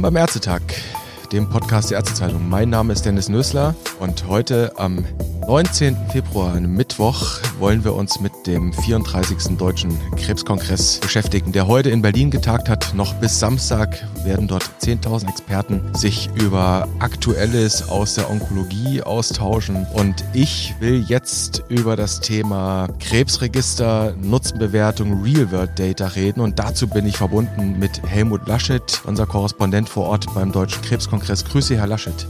Willkommen beim Ärztetag, dem Podcast der Ärztezeitung. Mein Name ist Dennis Nösler und heute am 19. Februar, einem Mittwoch, wollen wir uns mit dem 34. Deutschen Krebskongress beschäftigen, der heute in Berlin getagt hat. Noch bis Samstag werden dort 10.000 Experten sich über Aktuelles aus der Onkologie austauschen. Und ich will jetzt über das Thema Krebsregister, Nutzenbewertung, Real-World-Data reden. Und dazu bin ich verbunden mit Helmut Laschet, unser Korrespondent vor Ort beim Deutschen Krebskongress. Grüße, Herr Laschet.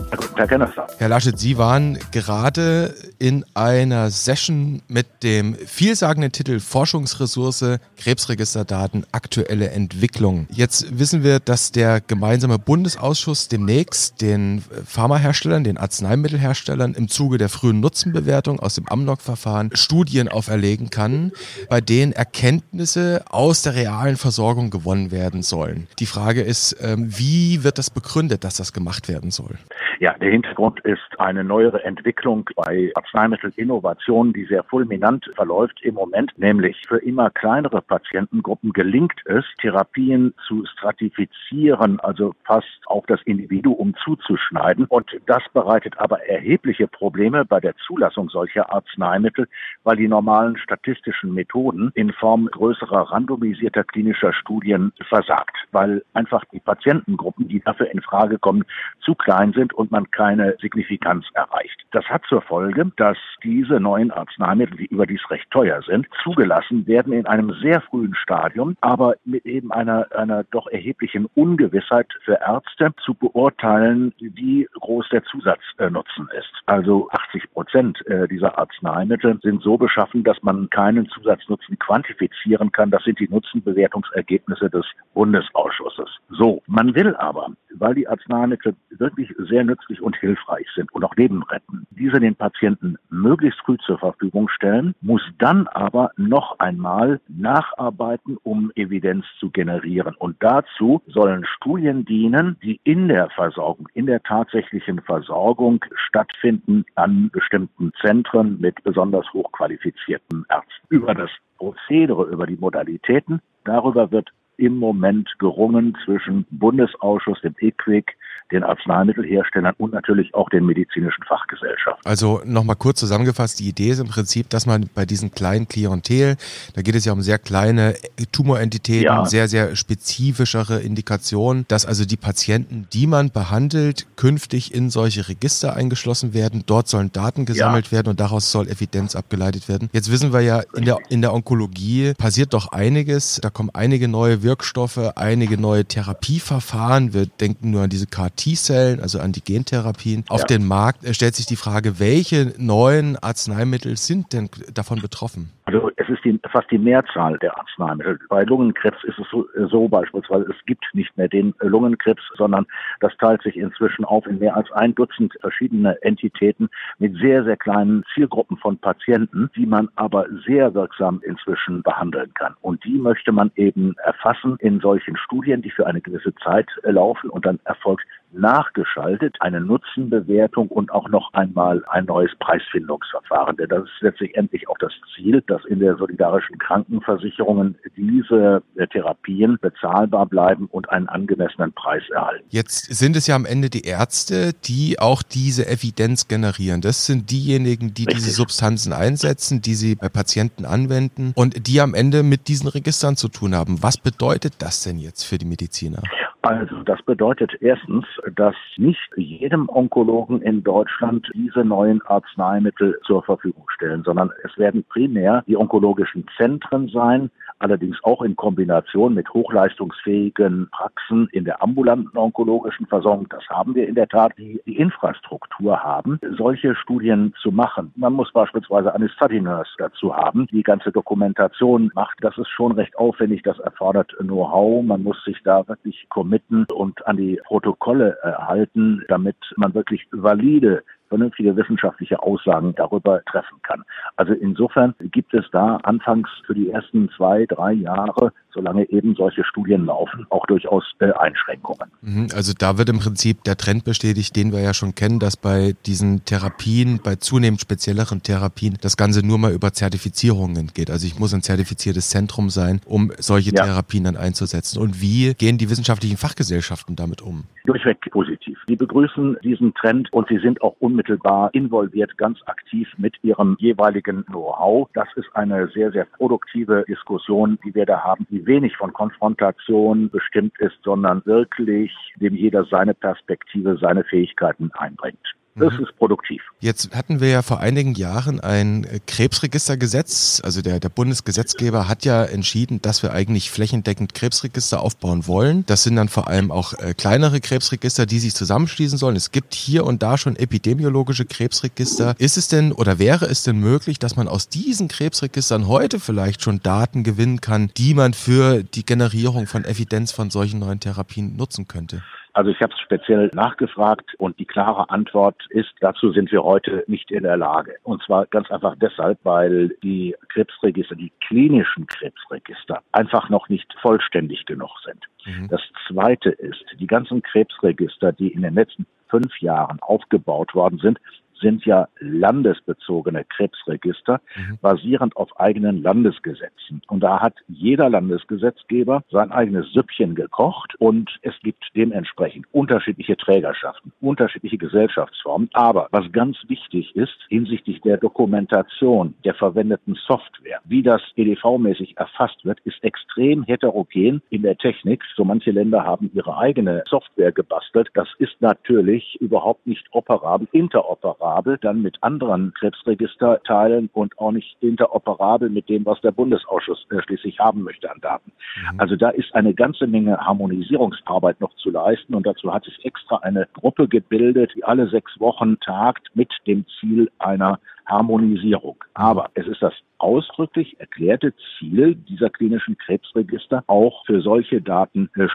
Herr Laschet, Sie waren gerade in einer Session mit dem vielsagenden Titel Forschungsressource, Krebsregisterdaten, aktuelle Entwicklung. Jetzt wissen wir, dass der gemeinsame Bundesausschuss demnächst den Pharmaherstellern, den Arzneimittelherstellern im Zuge der frühen Nutzenbewertung aus dem Amnok-Verfahren Studien auferlegen kann, bei denen Erkenntnisse aus der realen Versorgung gewonnen werden sollen. Die Frage ist, ähm, wie wird das begründet, dass das gemacht werden soll? Ja, der Hintergrund ist eine neuere Entwicklung bei Arzneimittelinnovationen, die sehr fulminant verläuft im Moment, nämlich für immer kleinere Patientengruppen gelingt es, Therapien zu stratifizieren, also fast auf das Individuum zuzuschneiden. Und das bereitet aber erhebliche Probleme bei der Zulassung solcher Arzneimittel, weil die normalen statistischen Methoden in Form größerer randomisierter klinischer Studien versagt, weil einfach die Patientengruppen, die dafür in Frage kommen, zu klein sind und man keine Signifikanz erreicht. Das hat zur Folge, dass diese neuen Arzneimittel, die überdies recht teuer sind, zugelassen werden in einem sehr frühen Stadium, aber mit eben einer, einer doch erheblichen Ungewissheit für Ärzte zu beurteilen, wie groß der Zusatznutzen ist. Also 80 Prozent äh, dieser Arzneimittel sind so beschaffen, dass man keinen Zusatznutzen quantifizieren kann. Das sind die Nutzenbewertungsergebnisse des Bundesausschusses. So, man will aber, weil die Arzneimittel wirklich sehr nützlich und hilfreich sind und auch Leben retten, diese den Patienten möglichst früh zur Verfügung stellen, muss dann aber noch einmal nacharbeiten, um Evidenz zu generieren. Und dazu sollen Studien dienen, die in der Versorgung, in der tatsächlichen Versorgung stattfinden an bestimmten Zentren mit besonders hochqualifizierten Ärzten. Über das Prozedere, über die Modalitäten, darüber wird im Moment gerungen zwischen Bundesausschuss, dem EQUIC, den Arzneimittelherstellern und natürlich auch den medizinischen Fachgesellschaften. Also nochmal kurz zusammengefasst, die Idee ist im Prinzip, dass man bei diesen kleinen Klientel, da geht es ja um sehr kleine Tumorentitäten, ja. sehr, sehr spezifischere Indikationen, dass also die Patienten, die man behandelt, künftig in solche Register eingeschlossen werden. Dort sollen Daten gesammelt ja. werden und daraus soll Evidenz abgeleitet werden. Jetzt wissen wir ja, in der, in der Onkologie passiert doch einiges. Da kommen einige neue Wirkstoffe, einige neue Therapieverfahren. Wir denken nur an diese KT T-Zellen, also an die Gentherapien, auf ja. den Markt, äh, stellt sich die Frage, welche neuen Arzneimittel sind denn davon betroffen? Also es ist die, fast die Mehrzahl der Arzneimittel. Bei Lungenkrebs ist es so, so, beispielsweise, es gibt nicht mehr den Lungenkrebs, sondern das teilt sich inzwischen auf in mehr als ein Dutzend verschiedene Entitäten mit sehr, sehr kleinen Zielgruppen von Patienten, die man aber sehr wirksam inzwischen behandeln kann. Und die möchte man eben erfassen in solchen Studien, die für eine gewisse Zeit laufen und dann erfolgt nachgeschaltet, eine Nutzenbewertung und auch noch einmal ein neues Preisfindungsverfahren. Denn das ist letztlich endlich auch das Ziel, dass in der solidarischen Krankenversicherungen diese Therapien bezahlbar bleiben und einen angemessenen Preis erhalten. Jetzt sind es ja am Ende die Ärzte, die auch diese Evidenz generieren. Das sind diejenigen, die Richtig. diese Substanzen einsetzen, die sie bei Patienten anwenden und die am Ende mit diesen Registern zu tun haben. Was bedeutet das denn jetzt für die Mediziner? Also das bedeutet erstens, dass nicht jedem Onkologen in Deutschland diese neuen Arzneimittel zur Verfügung stellen, sondern es werden primär die onkologischen Zentren sein, allerdings auch in Kombination mit hochleistungsfähigen Praxen in der ambulanten onkologischen Versorgung. Das haben wir in der Tat, die die Infrastruktur haben, solche Studien zu machen. Man muss beispielsweise eine Study Nurse dazu haben, die ganze Dokumentation macht. Das ist schon recht aufwendig, das erfordert Know-how. Man muss sich da wirklich committen und an die Protokolle erhalten, damit man wirklich valide vernünftige wissenschaftliche Aussagen darüber treffen kann. Also insofern gibt es da anfangs für die ersten zwei, drei Jahre solange eben solche Studien laufen, auch durchaus äh, Einschränkungen. Mhm, also da wird im Prinzip der Trend bestätigt, den wir ja schon kennen, dass bei diesen Therapien, bei zunehmend spezielleren Therapien, das Ganze nur mal über Zertifizierungen geht. Also ich muss ein zertifiziertes Zentrum sein, um solche ja. Therapien dann einzusetzen. Und wie gehen die wissenschaftlichen Fachgesellschaften damit um? Durchweg positiv. Sie begrüßen diesen Trend und sie sind auch unmittelbar involviert, ganz aktiv mit ihrem jeweiligen Know-how. Das ist eine sehr, sehr produktive Diskussion, die wir da haben, die wenig von Konfrontation bestimmt ist, sondern wirklich dem jeder seine Perspektive, seine Fähigkeiten einbringt. Das mhm. ist produktiv. Jetzt hatten wir ja vor einigen Jahren ein Krebsregistergesetz. Also der, der Bundesgesetzgeber hat ja entschieden, dass wir eigentlich flächendeckend Krebsregister aufbauen wollen. Das sind dann vor allem auch äh, kleinere Krebsregister, die sich zusammenschließen sollen. Es gibt hier und da schon epidemiologische Krebsregister. Ist es denn oder wäre es denn möglich, dass man aus diesen Krebsregistern heute vielleicht schon Daten gewinnen kann, die man für die Generierung von Evidenz von solchen neuen Therapien nutzen könnte? Also ich habe es speziell nachgefragt und die klare Antwort ist, dazu sind wir heute nicht in der Lage. Und zwar ganz einfach deshalb, weil die Krebsregister, die klinischen Krebsregister einfach noch nicht vollständig genug sind. Mhm. Das Zweite ist, die ganzen Krebsregister, die in den letzten fünf Jahren aufgebaut worden sind, sind ja landesbezogene Krebsregister, mhm. basierend auf eigenen Landesgesetzen. Und da hat jeder Landesgesetzgeber sein eigenes Süppchen gekocht und es gibt dementsprechend unterschiedliche Trägerschaften, unterschiedliche Gesellschaftsformen. Aber was ganz wichtig ist hinsichtlich der Dokumentation der verwendeten Software, wie das EDV-mäßig erfasst wird, ist extrem heterogen in der Technik. So manche Länder haben ihre eigene Software gebastelt. Das ist natürlich überhaupt nicht operabel, interoperabel interoperabel dann mit anderen Krebsregisterteilen und auch nicht interoperabel mit dem, was der Bundesausschuss äh, schließlich haben möchte an Daten. Mhm. Also da ist eine ganze Menge Harmonisierungsarbeit noch zu leisten und dazu hat sich extra eine Gruppe gebildet, die alle sechs Wochen tagt mit dem Ziel einer Harmonisierung. Aber es ist das ausdrücklich erklärte Ziel dieser klinischen Krebsregister, auch für solche Daten äh,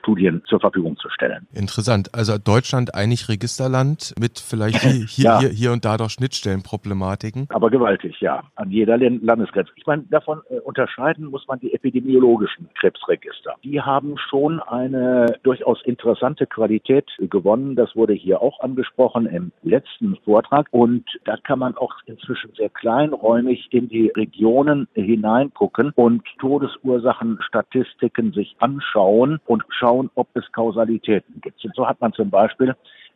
zur Verfügung zu stellen. Interessant. Also Deutschland eigentlich Registerland mit vielleicht hier, ja. hier, hier, und da doch Schnittstellenproblematiken. Aber gewaltig, ja. An jeder Landesgrenze. Ich meine, davon äh, unterscheiden muss man die epidemiologischen Krebsregister. Die haben schon eine durchaus interessante Qualität gewonnen. Das wurde hier auch angesprochen im letzten Vortrag. Und da kann man auch inzwischen sehr kleinräumig in die Region Regionen hineingucken und Todesursachenstatistiken sich anschauen und schauen, ob es Kausalitäten gibt. Und so hat man zum Beispiel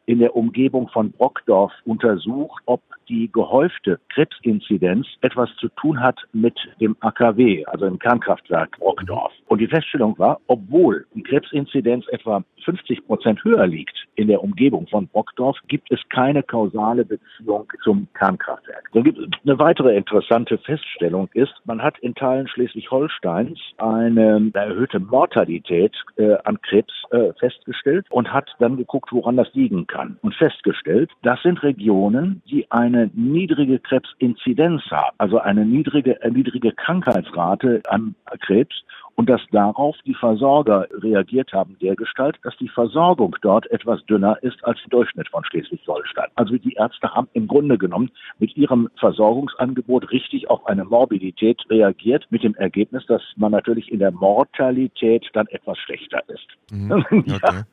in der Umgebung von Brockdorf untersucht, ob die gehäufte Krebsinzidenz etwas zu tun hat mit dem AKW, also dem Kernkraftwerk Brockdorf. Und die Feststellung war, obwohl die Krebsinzidenz etwa 50 Prozent höher liegt in der Umgebung von Brockdorf, gibt es keine kausale Beziehung zum Kernkraftwerk. Eine weitere interessante Feststellung ist, man hat in Teilen Schleswig-Holsteins eine erhöhte Mortalität äh, an Krebs äh, festgestellt und hat dann geguckt, woran das liegen kann und festgestellt, das sind Regionen, die eine niedrige Krebsinzidenz haben, also eine niedrige, äh, niedrige Krankheitsrate an Krebs und dass darauf die Versorger reagiert haben dergestalt, dass die Versorgung dort etwas dünner ist als der Durchschnitt von Schleswig-Holstein. Also die Ärzte haben im Grunde genommen mit ihrem Versorgungsangebot richtig auf eine Morbidität reagiert, mit dem Ergebnis, dass man natürlich in der Mortalität dann etwas schlechter ist. Mhm. Okay. Ja.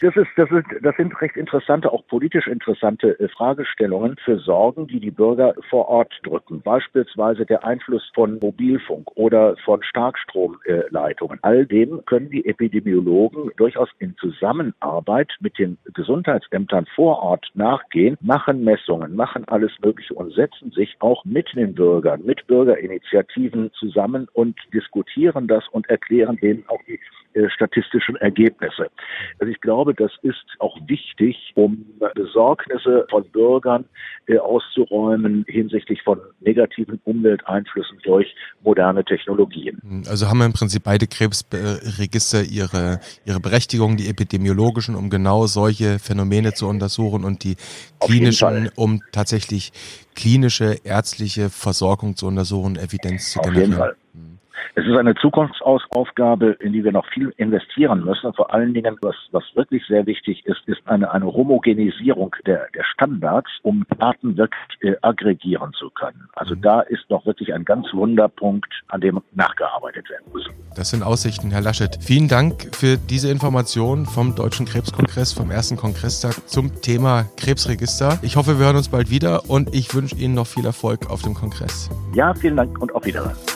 Das, ist, das, ist, das sind recht interessante, auch politisch interessante äh, Fragestellungen für Sorgen, die die Bürger vor Ort drücken. Beispielsweise der Einfluss von Mobilfunk oder von Starkstromleitungen. All dem können die Epidemiologen durchaus in Zusammenarbeit mit den Gesundheitsämtern vor Ort nachgehen, machen Messungen, machen alles Mögliche und setzen sich auch mit den Bürgern, mit Bürgerinitiativen zusammen und diskutieren das und erklären denen auch die statistischen Ergebnisse. Also ich glaube, das ist auch wichtig, um Besorgnisse von Bürgern äh, auszuräumen hinsichtlich von negativen Umwelteinflüssen durch moderne Technologien. Also haben wir im Prinzip beide Krebsregister ihre, ihre Berechtigung, die epidemiologischen, um genau solche Phänomene zu untersuchen und die klinischen, um tatsächlich klinische, ärztliche Versorgung zu untersuchen, Evidenz zu generieren. Auf jeden Fall. Es ist eine Zukunftsaufgabe, in die wir noch viel investieren müssen. Vor allen Dingen, was, was wirklich sehr wichtig ist, ist eine, eine Homogenisierung der, der Standards, um Daten wirklich äh, aggregieren zu können. Also mhm. da ist noch wirklich ein ganz Wunderpunkt, an dem nachgearbeitet werden muss. Das sind Aussichten, Herr Laschet. Vielen Dank für diese Informationen vom Deutschen Krebskongress, vom ersten Kongresstag zum Thema Krebsregister. Ich hoffe, wir hören uns bald wieder und ich wünsche Ihnen noch viel Erfolg auf dem Kongress. Ja, vielen Dank und auf Wiedersehen.